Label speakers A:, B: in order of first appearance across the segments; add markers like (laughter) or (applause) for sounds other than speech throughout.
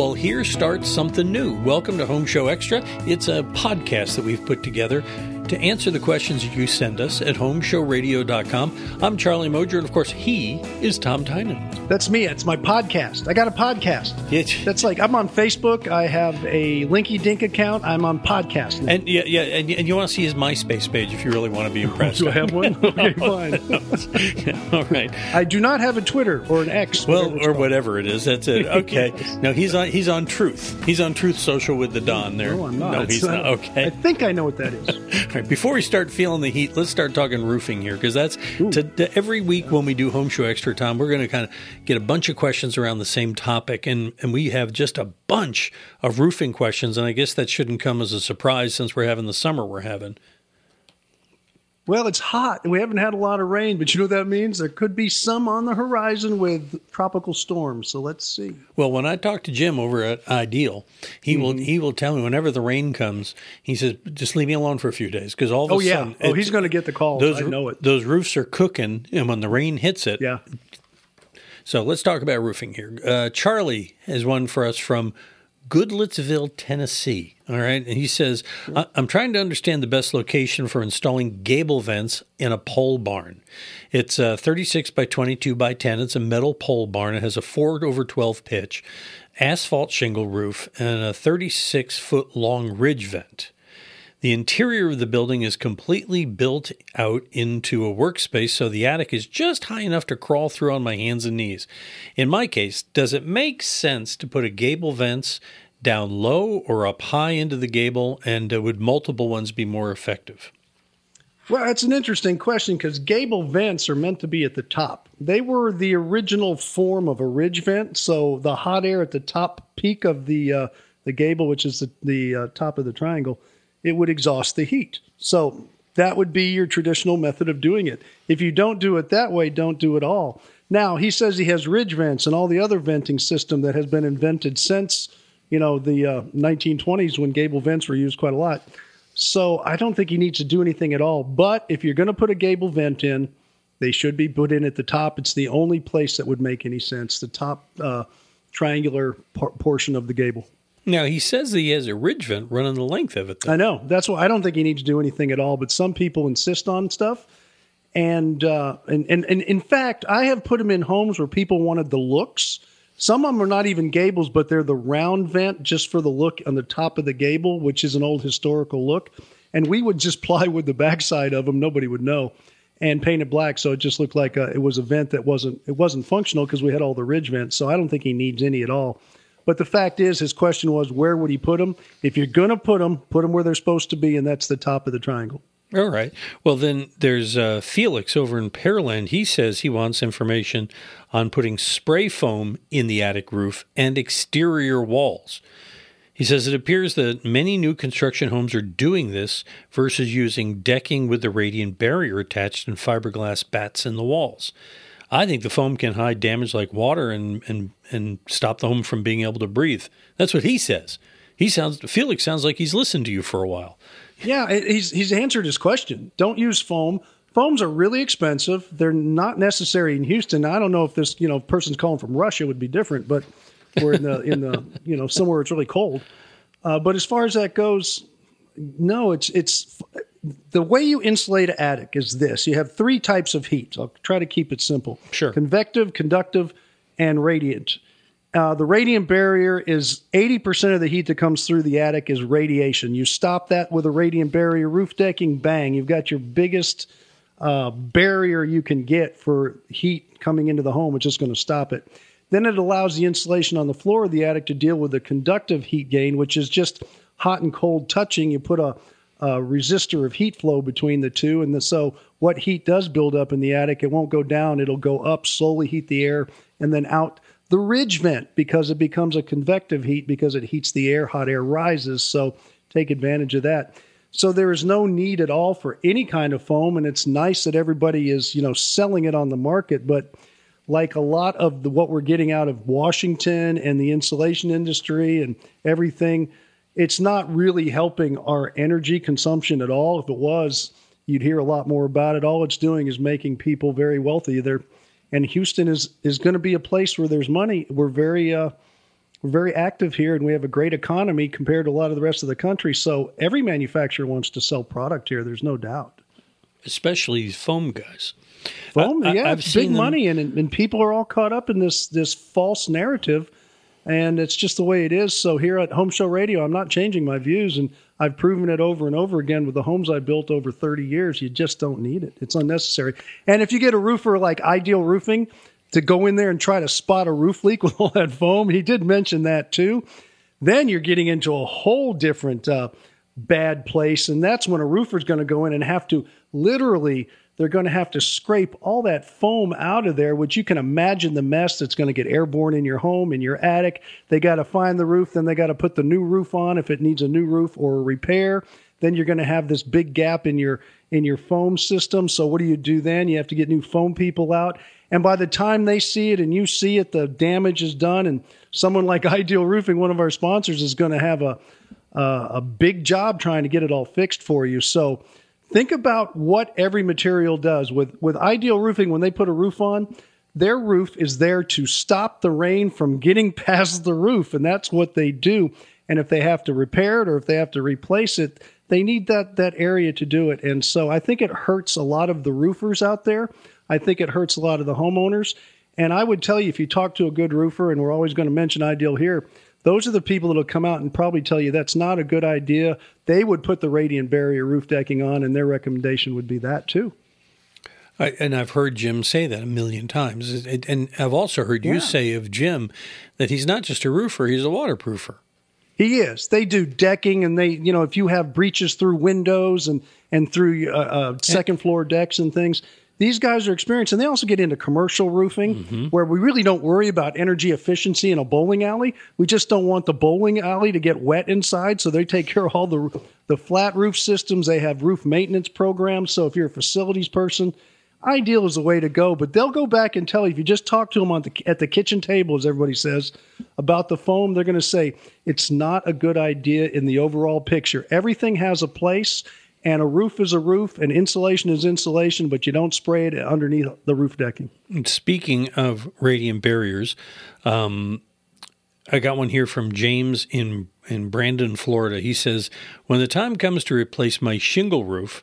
A: Well, here starts something new. Welcome to Home Show Extra. It's a podcast that we've put together to answer the questions you send us at homeshowradio.com. I'm Charlie Moger, and of course, he is Tom Tynan.
B: That's me. It's my podcast. I got a podcast.
A: It's,
B: That's like I'm on Facebook. I have a Linky Dink account. I'm on podcast. now.
A: and yeah, yeah, and, and you want to see his MySpace page if you really want to be (laughs) oh, impressed.
B: Do I have one? (laughs) Okay, fine. (laughs)
A: All right.
B: I do not have a Twitter or an X.
A: Well,
B: whatever
A: or
B: called.
A: whatever it is. That's it. Okay. no, he's on. He's on Truth. He's on Truth Social with the Don. There.
B: No, I'm not.
A: No, he's not.
B: I
A: Okay.
B: I think I know what that is.
A: Right, before we start feeling the heat, let's start talking roofing here because that's to, to every week when we do Home Show Extra Time, we're going to kind of get a bunch of questions around the same topic, and and we have just a bunch of roofing questions, and I guess that shouldn't come as a surprise since we're having the summer we're having.
B: Well, it's hot. and We haven't had a lot of rain, but you know what that means? There could be some on the horizon with tropical storms. So let's see.
A: Well, when I talk to Jim over at Ideal, he will
B: Mm-hmm.
A: he will tell me whenever the rain comes, he says just leave me alone for a few days because all of
B: Oh
A: a
B: yeah.
A: sudden,
B: Oh, he's going to get the call.
A: those
B: I know it.
A: those roofs are cooking, and when the rain hits it,
B: Yeah.
A: So let's talk about roofing here. Uh, Charlie has one for us from Goodlettsville, Tennessee. All right. And he says, I'm trying to understand the best location for installing gable vents in a pole barn. It's uh, 36 by 22 by 10. It's a metal pole barn. It has a 4 over 12 pitch, asphalt shingle roof, and a 36 foot long ridge vent. The interior of the building is completely built out into a workspace, so the attic is just high enough to crawl through on my hands and knees. In my case, does it make sense to put a gable vents down low or up high into the gable, and uh, would multiple ones be more effective?
B: Well, that's an interesting question because gable vents are meant to be at the top. They were the original form of a ridge vent, so the hot air at the top peak of the uh, the gable, which is the, the uh, top of the triangle, it would exhaust the heat. So that would be your traditional method of doing it. If you don't do it that way, don't do it all. Now he says he has ridge vents and all the other venting system that has been invented since you know the uh, 1920s when gable vents were used quite a lot. So I don't think he needs to do anything at all. But if you're going to put a gable vent in, they should be put in at the top. It's the only place that would make any sense. The top uh, triangular por- portion of the gable.
A: Now, he says that he has a ridge vent running the length of it. Though.
B: I know. That's why I don't think he needs to do anything at all. But some people insist on stuff. And, uh, and, and, and in fact, I have put them in homes where people wanted the looks. Some of them are not even gables, but they're the round vent just for the look on the top of the gable, which is an old historical look. And we would just (laughs) plywood the backside of them. Nobody would know. And paint it black, so it just looked like a, it was a vent that wasn't it wasn't functional because we had all the ridge vents. So I don't think he needs any at all. But the fact is, his question was, where would he put them? If you're going to put them, put them where they're supposed to be, and that's the top of the triangle.
A: All right. Well, then there's uh, Felix over in Pearland. He says he wants information on putting spray foam in the attic roof and exterior walls. He says it appears that many new construction homes are doing this versus using decking with the radiant barrier attached and fiberglass bats in the walls. I think the foam can hide damage like water and, and, and stop the home from being able to breathe. That's what he says. He sounds Felix sounds like he's listened to you for a while.
B: Yeah, he's he's answered his question. Don't use foam. Foams are really expensive. They're not necessary in Houston. I don't know if this you know person's calling from Russia would be different, but we're in the in the you know somewhere it's really cold. Uh, but as far as that goes, no, it's it's the way you insulate an attic is this. You have three types of heat. I'll try to keep it simple.
A: Sure.
B: Convective, conductive, and radiant. Uh, the radiant barrier is 80% of the heat that comes through the attic is radiation. You stop that with a radiant barrier roof decking, bang, you've got your biggest uh, barrier you can get for heat coming into the home. It's just going to stop it. Then it allows the insulation on the floor of the attic to deal with the conductive heat gain, which is just hot and cold touching. You put a, a resistor of heat flow between the two, and the, so what heat does build up in the attic, it won't go down. It'll go up, slowly heat the air, and then out the ridge vent because it becomes a convective heat because it heats the air. Hot air rises, so take advantage of that. So there is no need at all for any kind of foam, and it's nice that everybody is you know selling it on the market, but like a lot of the, what we're getting out of Washington and the insulation industry and everything, it's not really helping our energy consumption at all. If it was, you'd hear a lot more about it. All it's doing is making people very wealthy. There, and Houston is is going to be a place where there's money. We're very uh, we're very active here, and we have a great economy compared to a lot of the rest of the country. So every manufacturer wants to sell product here. There's no doubt.
A: Especially these foam guys.
B: Foam, I, yeah, it's big money, and and people are all caught up in this this false narrative, and it's just the way it is. So here at Home Show Radio, I'm not changing my views, and I've proven it over and over again with the homes I built over 30 years. You just don't need it. It's unnecessary. And if you get a roofer like Ideal Roofing to go in there and try to spot a roof leak (laughs) with all that foam, he did mention that too. Then you're getting into a whole different uh, bad place, and that's when a roofer's going to go in and have to literally they're going to have to scrape all that foam out of there, which you can imagine the mess that's going to get airborne in your home, in your attic. They got to find the roof, then they got to put the new roof on if it needs a new roof or a repair. Then you're going to have this big gap in your in your foam system. So what do you do then? You have to get new foam people out. And by the time they see it and you see it, the damage is done. And someone like (laughs) Ideal Roofing, one of our sponsors, is going to have a a, a big job trying to get it all fixed for you. So Think about what every material does. With with Ideal Roofing, when they put a roof on, their roof is there to stop the rain from getting (laughs) past the roof, and that's what they do. And if they have to repair it or if they have to replace it, they need that that area to do it. And so I think it hurts a lot of the roofers out there. I think it hurts a lot of the homeowners. And I would tell you, if you talk to a good roofer, and we're always going to mention Ideal here, those are the people that'll come out and probably tell you that's not a good idea. They would put the radiant barrier roof decking on, and their recommendation would be that too.
A: I, and I've heard Jim say that a million times. And I've also heard you yeah. say of Jim that he's not just a roofer, he's a waterproofer.
B: He is. They do decking, and they, you know, if you have breaches through windows and and through uh, uh, second floor decks and things, these guys are experienced, and they also get into commercial roofing mm-hmm. where we really don't worry about energy efficiency in a bowling alley. We just don't want the bowling alley to get wet inside, so they take care of all the the flat roof systems. They have roof maintenance programs. So if you're a facilities person, ideal is the way to go. But they'll go back and tell you if you just talk to them on the, at the kitchen table, as everybody says, about the foam. They're going to say it's not a good idea in the overall picture. Everything has a place and a roof is a roof and insulation is insulation, but you don't spray it underneath the roof decking.
A: Speaking of radiant barriers, um, I got one here from James in in Brandon, Florida. He says, "When the time comes to replace my shingle roof,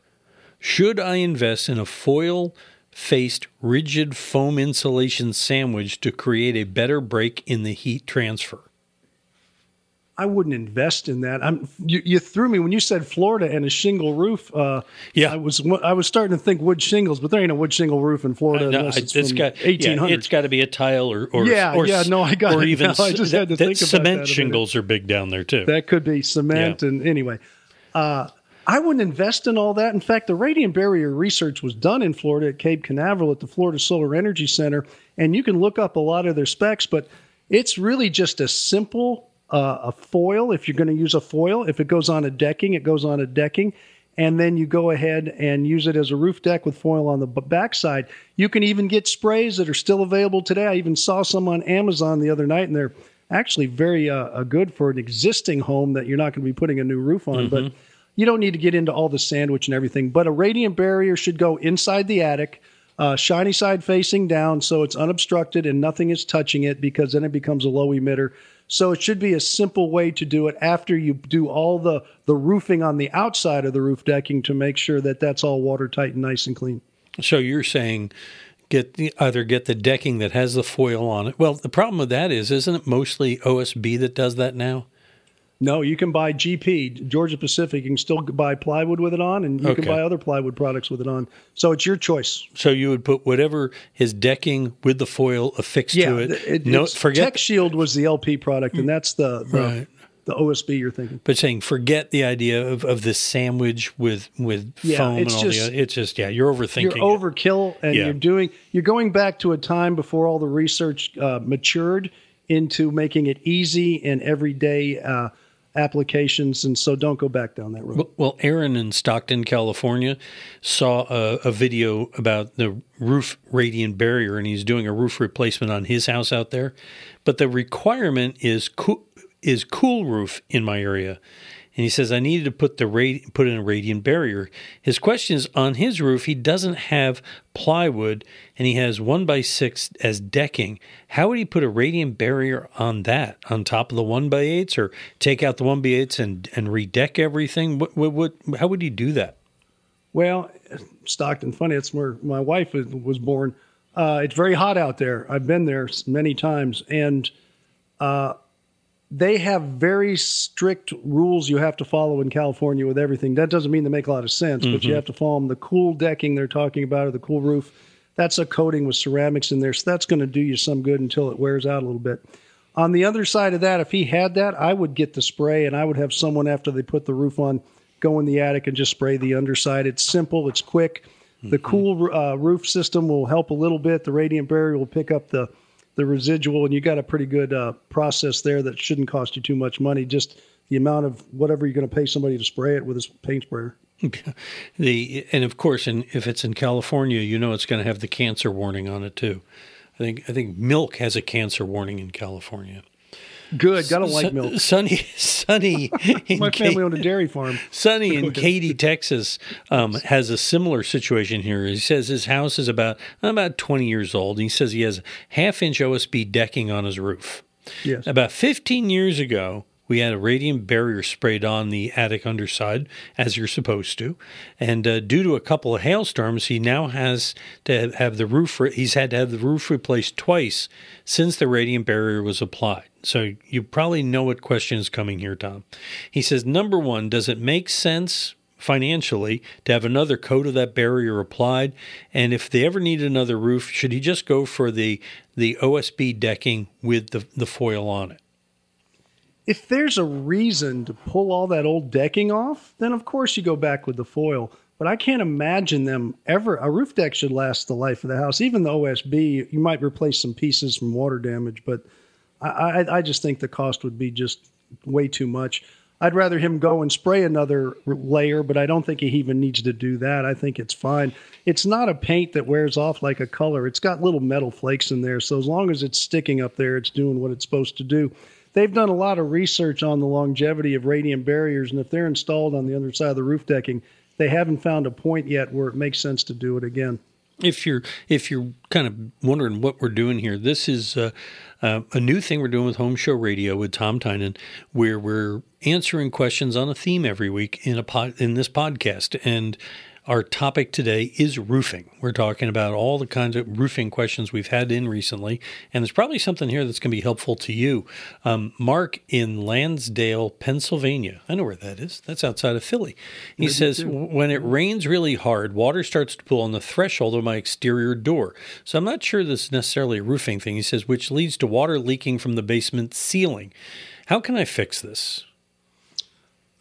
A: should I invest in a foil faced rigid foam insulation sandwich to create a better break in the heat transfer?"
B: I wouldn't invest in that. I'm you, you, threw me when you said Florida and a shingle roof. Uh,
A: yeah,
B: I was I was starting to think wood shingles, but there ain't a wood shingle roof in Florida. Uh, no, it's, it's got eighteen hundred.
A: Yeah, it's got to be a tile or, or
B: yeah,
A: or,
B: yeah. No, I got
A: or
B: it.
A: even
B: I just had to
A: that,
B: think
A: that
B: about
A: cement
B: that
A: shingles are big down there too.
B: That could be cement, yeah. and anyway. Uh, I wouldn't invest in all that. In fact, the radiant barrier research was done in Florida at Cape Canaveral at the Florida Solar Energy Center, and you can look up a lot of their specs, but it's really just a simple uh, a foil if you're going to use a foil. If it goes on a decking, it goes on a decking. And then you go ahead and use it as a roof deck with foil on the backside. You can even get sprays that are still available today. I even saw some on Amazon the other night, and they're actually very uh, good for an existing home that you're not going to be putting a new roof on. Mm-hmm. But you don't need to get into all the sandwich and everything. But a radiant barrier should go inside the attic, uh, shiny side facing down, so it's unobstructed and nothing is touching it because then it becomes a low emitter. So it should be a simple way to do it after you do all the, the roofing on the outside of the roof decking to make sure that that's all watertight and nice and clean.
A: So you're saying get the either get the decking that has the foil on it. Well, the problem with that is, isn't it mostly OSB that does that now?
B: No, you can buy GP, Georgia Pacific. You can still buy plywood with it on, and you okay. can buy other plywood products with it on. So it's your choice.
A: So you would put whatever his decking with the foil affixed
B: yeah,
A: to it.
B: it no, forget Tech Shield was the LP product, and that's the, the right. the OSB you're thinking.
A: But saying forget the idea of, of this sandwich with with yeah, foam and all just, the. It's just yeah, you're overthinking.
B: You're overkill, and yeah. you're doing. You're going back to a time before all the research uh, matured into making it easy and everyday. Uh, applications, and so don't go back down that road.
A: Well, Aaron in Stockton, California, saw a, a, video about the roof radiant barrier, and he's doing a roof replacement on his house out there. But the requirement is cool, is cool roof in my area, and he says I needed to put the radi- put in a radiant barrier. His question is on his roof. He doesn't have plywood, and he has one by six as decking. How would he put a radiant barrier on that on top of the one by eights, or take out the one by eights and and redeck everything? What, what, what how would he do that?
B: Well, Stockton, funny. It's where my wife was born. Uh, it's very hot out there. I've been there many times, and uh, they have very strict rules you have to follow in California with everything. That doesn't mean they make a lot of sense, mm-hmm. but you mm-hmm. have to follow them. The cool decking they're talking about, or the cool roof, that's a coating with ceramics in there, so that's going to do you some good until it wears out a little bit. On the other side of that, if he had that, I would get the spray, and I would have someone after they put the roof on go in the attic and just spray the underside. It's simple, it's quick the mm-hmm. cool uh, roof system will help a little bit. The radiant barrier will pick up the the residual, and you got a pretty good uh, process there that shouldn't cost you too much money. Just the amount of whatever you're going to pay somebody to spray it with a paint sprayer. (laughs)
A: the and of course, and if it's in California, you know it's going to have the cancer warning on it too. I think I think milk has a cancer warning in California.
B: Good. Gotta like milk.
A: Sunny, Sunny. (laughs)
B: My family owned a dairy farm.
A: Sunny in (laughs) Katy, Texas, um, has a similar situation here. He says his house is about about 20 years old. He says he has half inch OSB decking on his roof.
B: Yes.
A: About 15 years ago, we had a radiant barrier sprayed on the attic underside, as you're supposed to. And uh, due to a couple of hailstorms, he now has to have the roof, re- he's had to have the roof replaced twice since the radiant barrier was applied. So you probably know what question is coming here, Tom. He says, number one, does it make sense financially to have another coat of that barrier applied? And if they ever need another roof, should he just go for the, the OSB decking with the, the foil on it?
B: If there's a reason to pull all that old decking off, then of course you go back with the foil. But I can't imagine them ever. A roof deck should last the life of the house. Even the OSB, you might replace some pieces from water damage, but I, I, I just think the cost would be just way too much. I'd rather him go and spray another layer, but I don't think he even needs to do that. I think it's fine. It's not a paint that wears off like a color. It's got little metal flakes in there, so as long as it's sticking up there, it's doing what it's supposed to do they've done a lot of research on the longevity of radiant barriers, and if they're installed on the underside of the roof decking, they haven't found a point yet where it makes sense to do it again.
A: If you're if you're kind of wondering what we're doing here, this is uh, uh, a new thing we're doing with Home Show Radio with Tom Tynan, where we're answering questions on a theme every week in a pod, in this podcast, and our topic today is roofing. We're talking about all the kinds of roofing questions we've had in recently, and there's probably something here that's going to be helpful to you. Um, Mark in Lansdale, Pennsylvania. I know where that is. That's outside of Philly. He says, When it rains really hard, water starts to pool on the threshold of my exterior door. So I'm not sure this is necessarily a roofing thing. He says, which leads to water leaking from the basement ceiling. How can I fix this?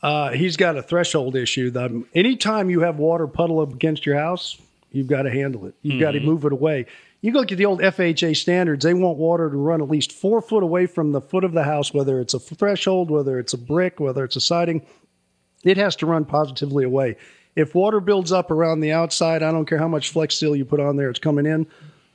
B: Uh, he's got a threshold issue. That anytime you have water puddle up against your house, you've got to handle it. You've mm-hmm. got to move it away. You look at the old FHA standards; they want water to run at least four foot away from the foot of the house, whether it's a threshold, whether it's a brick, whether it's a siding. It has to run positively away. If water builds up around the outside, I don't care how much flex seal you put on there; it's coming in.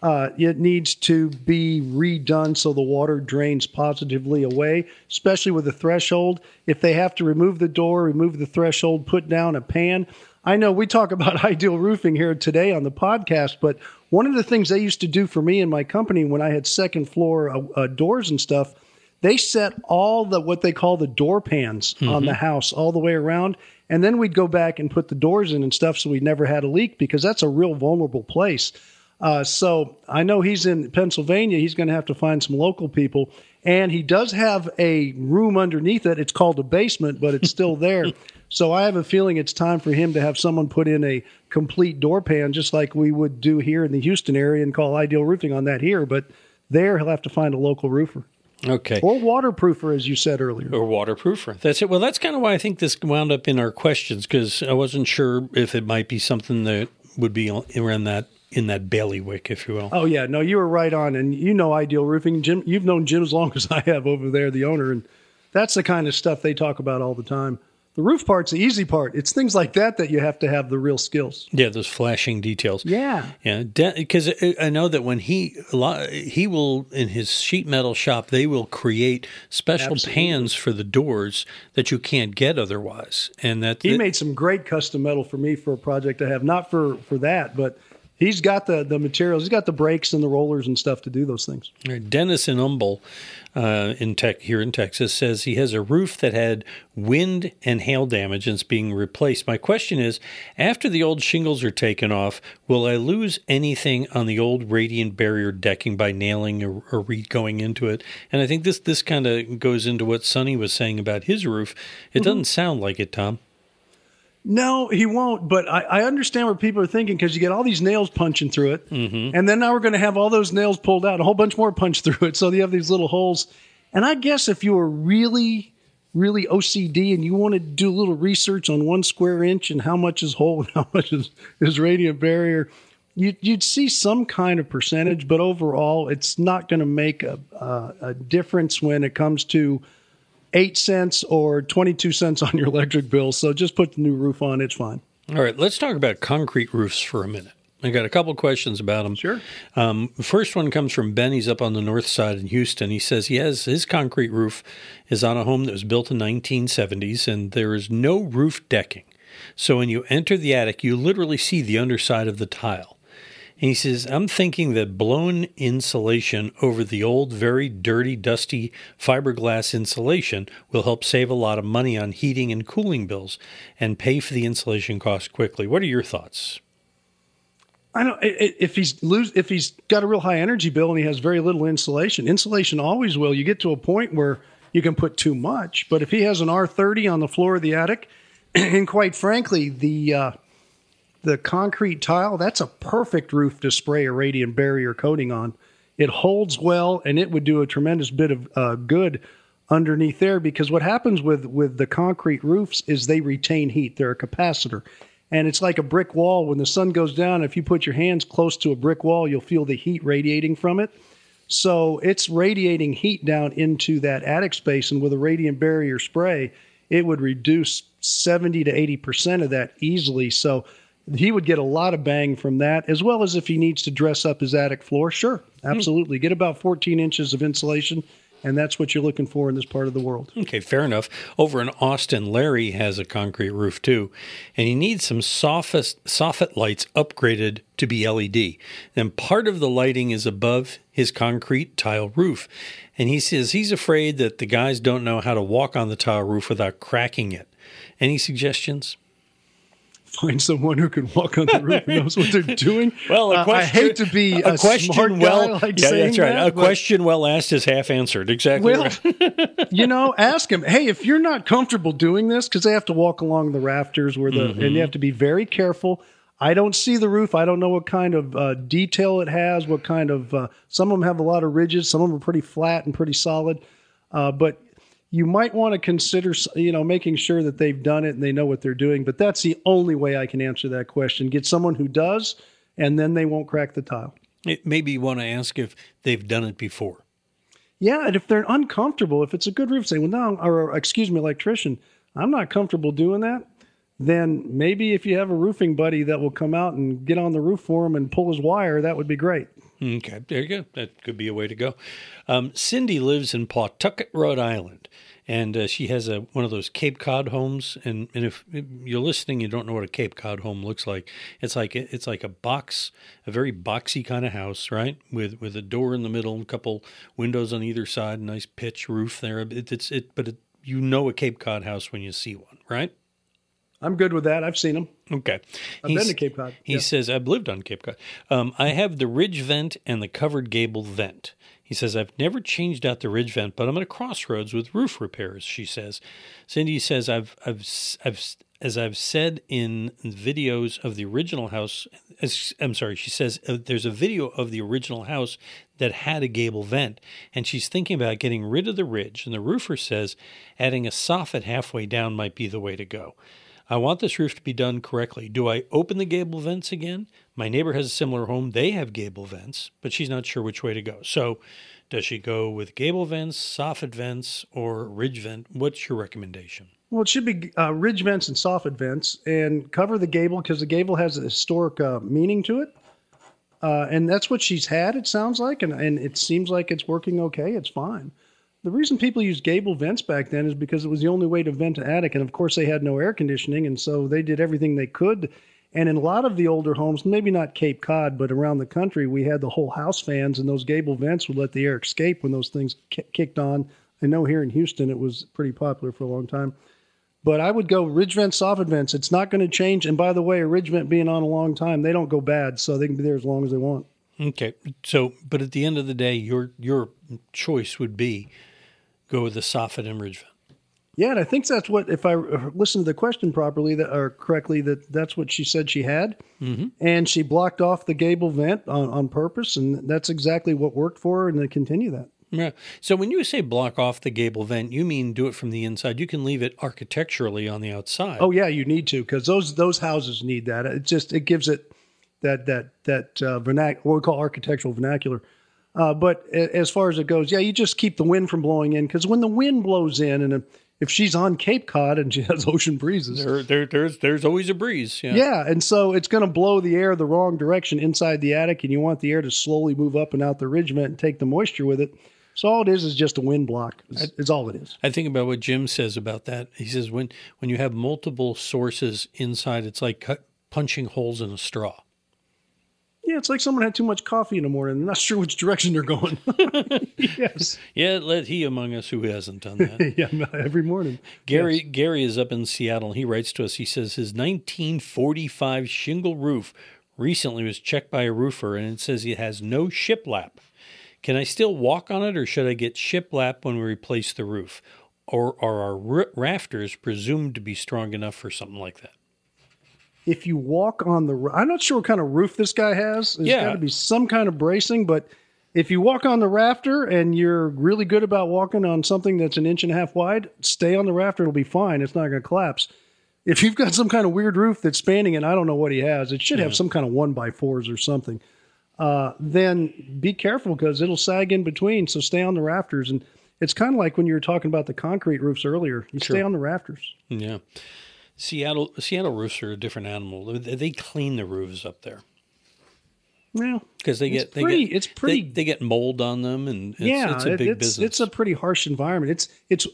B: Uh, it needs to be redone so the water drains positively away, especially with the threshold. If they have to remove the door, remove the threshold, put down a pan. I know we talk (laughs) about ideal roofing here today on the podcast, but one of the things they used to do for me and my company when I had second floor uh, uh, doors and stuff, they set all the what they call the door pans mm-hmm. on the house all the way around. And then we'd go back and put the doors in and stuff so we never had a leak because that's a real vulnerable place. Uh, so I know he's in Pennsylvania. He's going to have to find some local people. And he does have a room underneath it. It's called a basement, but it's still (laughs) there. so I have a feeling it's time for him to have someone put in a complete door pan, just like we would do here in the Houston area and call Ideal Roofing on that here. But there, he'll have to find a local roofer.
A: Okay.
B: Or waterproofer, as you said earlier.
A: Or waterproofer. That's it. Well, that's kind of why I think this wound up in our questions because I wasn't sure if it might be something that would be around that in that bailiwick, if you will.
B: Oh yeah, no, you were right on, and you know Ideal Roofing, Jim. You've known Jim as long as I have over there, the owner, and that's the kind of stuff they talk about all the time. the roof part's the easy part. It's things like that that you have to have the real skills.
A: Yeah, those flashing details.
B: Yeah.
A: Yeah, because I know that when he a lot, he will in his sheet metal shop, they will create special
B: Absolutely.
A: pans for the doors that you can't get otherwise, and that
B: He made some great custom metal for me for a project I have, not for for that, but he's got the the materials. He's got the brakes and the rollers and stuff to do those things.
A: Dennis in Humble, uh, in tech here in Texas, says he has a roof that had wind and hail damage and it's being replaced. My question is, after the old shingles are taken off, will I lose anything on the old radiant barrier decking by nailing or, or re going into it? And I think this this kind of goes into what Sonny was saying about his roof. It doesn't sound like it, Tom.
B: No, he won't. But I, I understand what people are thinking because you get all these nails punching through it, mm-hmm. and then now we're going to have all those nails pulled out, a whole bunch more punched through it. So you have these little holes. And I guess if you were really, really OCD and you want to do a little research on one square inch and how much is hole and how (laughs) much is, is radiant barrier, you, you'd see some kind of percentage. But overall, it's not going to make a, a, a difference when it comes to eight cents or 22 cents on your electric bill. So just put the new roof on. It's fine.
A: All right, let's talk about concrete roofs for a minute. I got a couple questions about them.
B: Sure.
A: Um, first one comes from Ben. He's up on the north side in Houston. He says he has his concrete roof is on a home that was built in 1970s, and there is no roof decking. So when you enter the attic, you literally see the underside of the tile. He says, I'm thinking that blown insulation over the old, very dirty, dusty fiberglass insulation will help save a lot of money on heating and cooling bills and pay for the insulation cost quickly. What are your thoughts?
B: I don't. If he's lose, if he's got a real high energy bill and he has very little insulation, insulation always will. You get to a point where you can put too much, but if he has an R30 on the floor of the attic, (clears throat) and quite frankly, the uh, the concrete tile, that's a perfect roof to spray a radiant barrier coating on. It holds well, and it would do a tremendous bit of uh, good underneath there because what happens with with the concrete roofs is they retain heat. They're a capacitor. And it's like a brick wall. When the sun goes down, if you put your hands close to a brick wall, you'll feel the heat radiating from it. So it's radiating heat down into that attic space. And with a radiant barrier spray, it would reduce 70 to 80% of that easily. So he would get a lot of bang from that, as well as if he needs to dress up his attic floor. Sure, hmm. absolutely. Get about 14 inches of insulation, and that's what you're looking for in this part of the world.
A: Okay, fair enough. Over in Austin, Larry has a concrete roof too, and he needs some soffit, soffit lights upgraded to be LED. And part of the lighting is above his concrete tile roof. And he says he's afraid that the guys don't know how to walk on the tile roof without cracking it. Any suggestions?
B: Find someone who can walk on the roof and knows what they're doing. (laughs)
A: Well, a
B: Uh, I hate to be a, smart guy like
A: yeah, that's right.
B: that,
A: a question well asked is half answered. Exactly.
B: Well,
A: right. (laughs)
B: you know, ask him, hey, if you're not comfortable doing this, because they have to walk along the rafters where the,
A: Mm-hmm.
B: and you have to be very careful. I don't see the roof. I don't know what kind of uh, detail it has, what kind of, uh, some of them have a lot of ridges, some of them are pretty flat and pretty solid. Uh, but you might want to consider, you know, making sure that they've done it and they know what they're doing. But that's the only way I can answer that question. Get someone who does, and then they won't crack the tile.
A: It- Maybe you want to ask if they've done it before.
B: Yeah, and if they're uncomfortable, if it's a good roof, say, well, no, or excuse me, electrician, I'm not comfortable doing that. Then maybe if you have a roofing buddy that will come out and get on the roof for him and pull his wire, that would be great.
A: Okay, there you go. That could be a way to go. Um, Cindy lives in Pawtucket, Rhode Island, and uh, she has a one of those Cape Cod homes. And, and if you're listening, you don't know what a Cape Cod home looks like. It's like it's like a box, a very boxy kind of house, right? With with a door in the middle, a couple windows on either side, nice pitch roof there. It, it's it, but it, you know a Cape Cod house when you see one, right?
B: I'm good with that. I've seen them.
A: Okay.
B: I've
A: He's-
B: been to Cape Cod.
A: He
B: Yeah.
A: says, I've lived on Cape Cod. Um, I have the ridge vent and the covered gable vent. He says, I've never changed out the ridge vent, but I'm at a crossroads with roof repairs, she says. Cindy says, I've, I've, I've, as I've said in videos of the original house, as, I'm sorry, she says, uh, there's a video of the original house that had a gable vent, and she's thinking about getting rid of the ridge. And the roofer says, adding a soffit halfway down might be the way to go. I want this roof to be done correctly. Do I open the gable vents again? My neighbor has a similar home. They have gable vents, but she's not sure which way to go. So, does she go with gable vents, soffit vents, or ridge vent? What's your recommendation?
B: Well, it should be uh, ridge vents and soffit vents, and cover the gable because the gable has a historic uh, meaning to it, uh, and that's what she's had. It sounds like, and and it seems like it's working okay. It's fine. The reason people used gable vents back then is because it was the only way to vent an attic, and of course they had no air conditioning, and so they did everything they could. And in a lot of the older homes, maybe not Cape Cod, but around the country, we had the whole house fans, and those gable vents would let the air escape when those things k- kicked on. I know here in Houston it was pretty popular for a long time. But I would go ridge vents, soffit vents. It's not going to change. And by the way, a ridge vent being on a long time, they don't go bad, so they can be there as long as they want.
A: Okay. So, but at the end of the day, your your choice would be go with the soffit and ridge vent.
B: Yeah, and I think that's what, if I listened to the question properly that, or correctly, that that's what she said she had. Mm-hmm. And she blocked off the gable vent on, on purpose, and that's exactly what worked for her, and they continue that.
A: Yeah. So when you say block off the gable vent, you mean do it from the inside. You can leave it architecturally on the outside.
B: Oh yeah, you need to because those those houses need that. It just it gives it that that that uh, vernac what we call architectural vernacular. Uh, but as far as it goes, yeah, you just keep the wind from blowing in because when the wind blows in and if she's on Cape Cod and she (laughs) has ocean breezes,
A: there, there there's there's always a breeze. Yeah.
B: yeah, and so it's going to blow the air the wrong direction inside the attic, and you want the air to slowly move up and out the ridge vent and take the moisture with it. So all it is is just a wind block. It's, it's all it is.
A: I think about what Jim says about that. He says when when you have multiple sources inside, it's like cut, punching holes in a straw.
B: Yeah, it's like someone had too much coffee in the morning. I'm not sure which direction they're going. (laughs) yes.
A: Yeah, let he among us who hasn't done that. (laughs)
B: yeah, every morning.
A: Gary
B: Yes.
A: Gary is up in Seattle. He writes to us. He says his 1945 shingle roof recently was checked by a roofer, and it says it has no shiplap. Can I still walk on it, or should I get shiplap when we replace the roof? Or are our rafters presumed to be strong enough for something like that?
B: If you walk on the, I'm not sure what kind of roof this guy has. There's
A: Yeah.
B: got to be some kind of bracing, but if you walk on the rafter and you're really good about walking on something that's an inch and a half wide, stay on the rafter. It'll be fine. It's not going to collapse. If you've got some kind of weird roof that's spanning it, I don't know what he has. It should have some kind of one by fours or something. Uh, then be careful because it'll sag in between. So stay on the rafters. And it's kind of like when you were talking about the concrete roofs earlier. You stay on the rafters.
A: Yeah. Seattle Seattle roofs are a different animal. They, they clean the roofs up there
B: Yeah.
A: because they get they
B: pretty-
A: get
B: it's pretty-
A: they, they get mold on them and it's,
B: yeah,
A: it's a big
B: it's,
A: business.
B: It's a pretty harsh environment. It's it's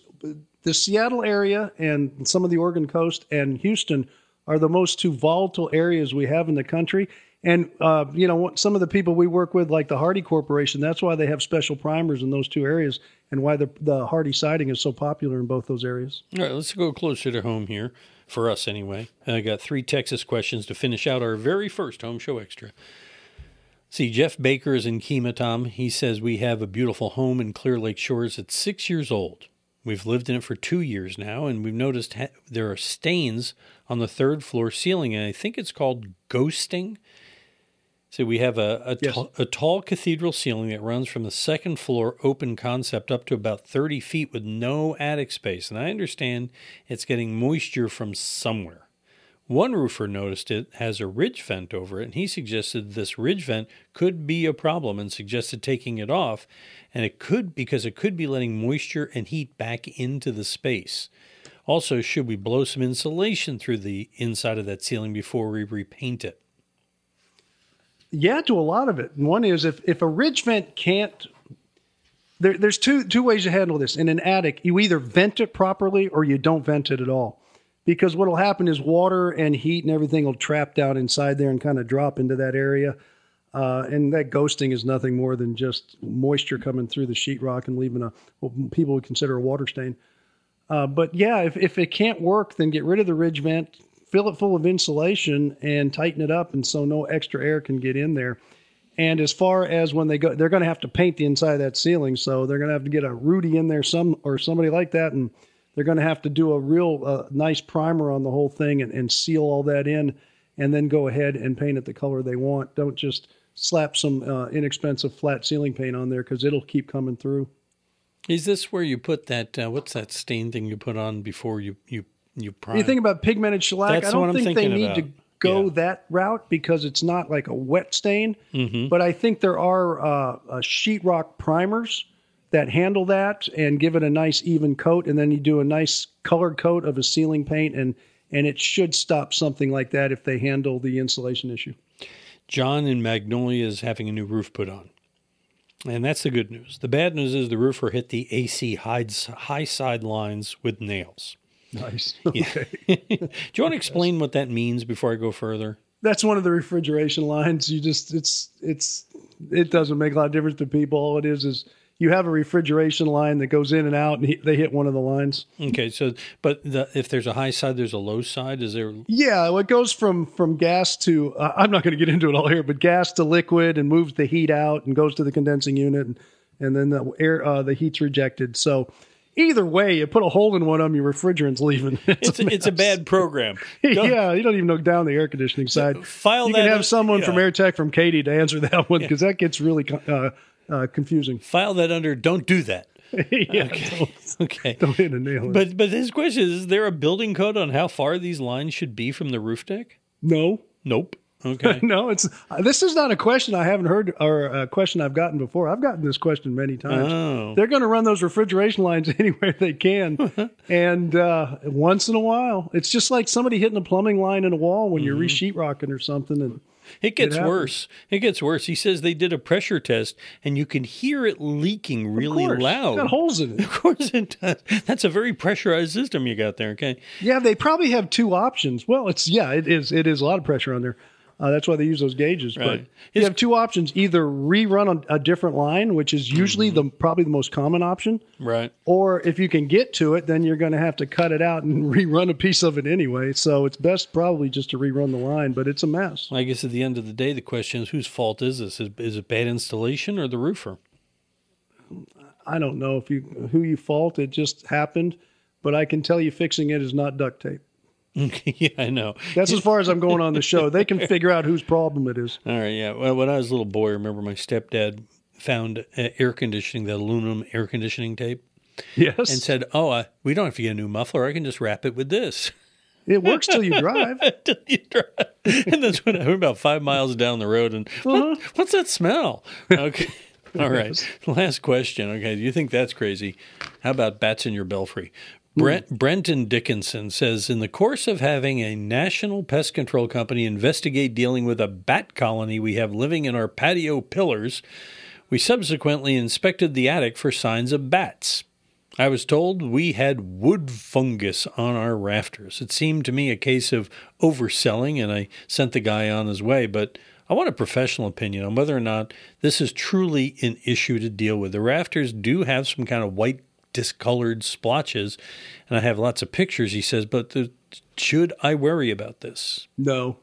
B: the Seattle area and some of the Oregon coast and Houston are the most two volatile areas we have in the country. And uh, you know, some of the people we work with, like the Hardie Corporation, that's why they have special primers in those two areas, and why the the Hardie siding is so popular in both those areas.
A: All right, let's go closer to home here for us anyway. I got three Texas questions to finish out our very first home show extra. See, Jeff Baker is in Kemah, Tom. He says we have a beautiful home in Clear Lake Shores. It's six years old. We've lived in it for two years now, and we've noticed ha- there are stains on the third floor ceiling, and I think it's called ghosting. So we have a a,
B: Yes.
A: tall, tall cathedral ceiling that runs from the second floor open concept up to about 30 feet with no attic space. And I understand it's getting moisture from somewhere. One roofer noticed it has a ridge vent over it, and he suggested this ridge vent could be a problem and suggested taking it off. And it could because it could be letting moisture and heat back into the space. Also, should we blow some insulation through the inside of that ceiling before we repaint it?
B: Yeah, to a lot of it. One is if if a ridge vent can't. There, there's two two ways to handle this. In an attic, you either vent it properly or you don't vent it at all, because what will happen is water and heat and everything will trap down inside there and kind of drop into that area. Uh, and that ghosting is nothing more than just moisture coming through the sheetrock and leaving a what people would consider a water stain. Uh, but yeah, if, if it can't work, then get rid of the ridge vent, fill it full of insulation, and tighten it up, and so no extra air can get in there. And as far as when they go, they're going to have to paint the inside of that ceiling, so they're going to have to get a Rudy in there, some or somebody like that, and they're going to have to do a real uh, nice primer on the whole thing and, and seal all that in, and then go ahead and paint it the color they want. Don't just slap some uh, inexpensive flat ceiling paint on there because it'll keep coming through.
A: Is this where you put that? Uh, what's that stain thing you put on before you you you?
B: You think about pigmented shellac.
A: That's
B: I don't
A: what I'm
B: think they need
A: about.
B: to go
A: Yeah.
B: that route because it's not like a wet stain.
A: Mm-hmm.
B: But I think there are uh, uh, sheetrock primers that handle that and give it a nice even coat, and then you do a nice colored coat of a ceiling paint, and and it should stop something like that if they handle the insulation issue.
A: John in Magnolia is having a new roof put on. And that's the good news. The bad news is the roofer hit the AC high side lines with nails.
B: Nice. (laughs) Okay. (laughs)
A: Do you want to explain what that means before I go further?
B: That's one of the refrigeration lines. You just it's it's it doesn't make a lot of difference to people. All it is is you have a refrigeration line that goes in and out, and they hit one of the lines.
A: Okay, so but the, if there's a high side, there's a low side. Is there?
B: Yeah, well, it goes from from gas to uh, I'm not going to get into it all here, but gas to liquid and moves the heat out and goes to the condensing unit, and, and then the air uh, the heat's rejected. So either way, you put a hole in one of them, your refrigerant's leaving. (laughs)
A: It's, it's, a, it's a, bad program. (laughs)
B: yeah, you don't even know down the air conditioning side.
A: File
B: you
A: can
B: have someone yeah. from AirTech from Katy to answer (laughs) that one because yeah. that gets really uh, uh, confusing.
A: File that under don't do that.
B: yeah,
A: okay.
B: Don't,
A: okay.
B: Don't hit a nail.
A: But but his question is: Is there a building code on how far these lines should be from the roof deck?
B: No.
A: Nope. Okay. (laughs)
B: no, it's this is not a question I haven't heard or a question I've gotten before. I've gotten this question many times.
A: Oh.
B: They're going to run those refrigeration lines (laughs) anywhere they can, (laughs) and uh, once in a while, it's just like somebody hitting a plumbing line in a wall when mm-hmm. you're re-sheetrocking or something, and
A: it gets it worse. It gets worse. He says they did a pressure test and you can hear it leaking really loud.
B: It's got holes in it.
A: Of course it does. That's a very pressurized system you got there. Okay.
B: Yeah, they probably have two options. Well, it's yeah, it is. It is a lot of pressure on there. Uh, that's why they use those gauges. Right. But you have two options: either rerun a, a different line, which is usually mm-hmm. the probably the most common option,
A: right?
B: Or if you can get to it, then you're going to have to cut it out and (laughs) rerun a piece of it anyway. So it's best probably just to rerun the line, but it's a mess.
A: I guess at the end of the day, the question is whose fault is this? Is, is it bad installation or the roofer?
B: I don't know if you who you fault. It just happened, but I can tell you fixing it is not duct tape. (laughs)
A: yeah, I know.
B: That's as far as I'm going on the show. They can (laughs) figure out whose problem it is.
A: All right, yeah. Well, when I was a little boy, I remember my stepdad found air conditioning, that aluminum air conditioning tape.
B: Yes.
A: And said, "Oh, uh, we don't have to get a new muffler. I can just wrap it with this."
B: It works till you drive. (laughs)
A: till you drive. And that's when I went about five miles down the road, and uh-huh. what, what's that smell? Okay. All right. Last question. Okay. Do you think that's crazy? How about bats in your belfry? Hmm. Brent, Brenton Dickinson says In the course of having a national pest control company investigate dealing with a bat colony we have living in our patio pillars, we subsequently inspected the attic for signs of bats. I was told we had wood fungus on our rafters. It seemed to me a case of overselling, and I sent the guy on his way, but I want a professional opinion on whether or not this is truly an issue to deal with. The rafters do have some kind of white discolored splotches. And I have lots of pictures, he says, but the, should I worry about this?
B: No.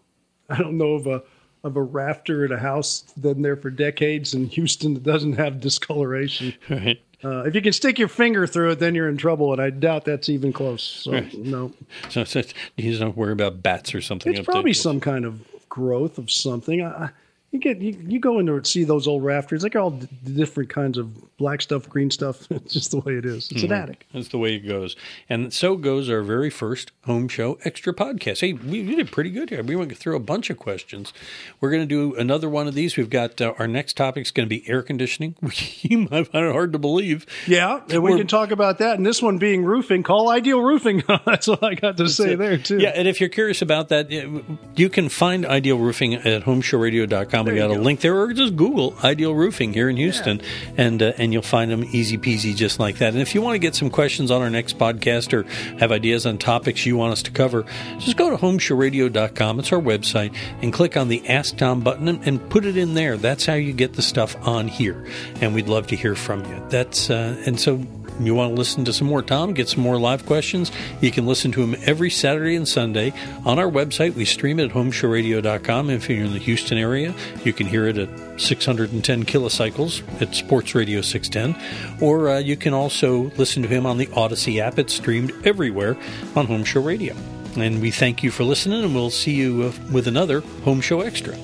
B: I don't know of a of a rafter at a house that's been there for decades in Houston that doesn't have discoloration. (laughs)
A: Right.
B: Uh, if you can stick your finger through it, then you're in trouble, and I doubt that's even close. So right. no. (laughs)
A: So, so you don't worry about bats or something.
B: It's probably there. some kind of growth of something. I, you get you, you go into it, see those old rafters. They got all d- different kinds of black stuff, green stuff. (laughs) It's just the way it is. It's mm-hmm. an attic.
A: That's the way it goes. And so goes our very first home show extra podcast. Hey, we, we did pretty good here. We went through a bunch of questions. We're going to do another one of these. We've got uh, our next topic is going to be air conditioning. (laughs) you might find it hard to believe.
B: Yeah, and we We're, can talk about that. And this one being roofing, call Ideal Roofing. (laughs) That's all I got to say it. there too.
A: Yeah, and if you're curious about that, you can find Ideal Roofing at homeshowradio.com we got a go. link there, or just Google Ideal Roofing here in Houston, yeah. and uh, and you'll find them easy peasy just like that. And if you want to get some questions on our next podcast or have ideas on topics you want us to cover, just go to homeshowradio.com. It's our website, and click on the Ask Tom button and, and put it in there. That's how you get the stuff on here, and we'd love to hear from you. That's uh, and so you want to listen to some more Tom, get some more live questions, you can listen to him every Saturday and Sunday on our website. We stream it at homeshowradio.com. If you're in the Houston area, you can hear it at 610 kilocycles at Sports Radio 610. Or uh, you can also listen to him on the Audacy app. It's streamed everywhere on Home Show Radio. And we thank you for listening, and we'll see you uh, with another Home Show Extra.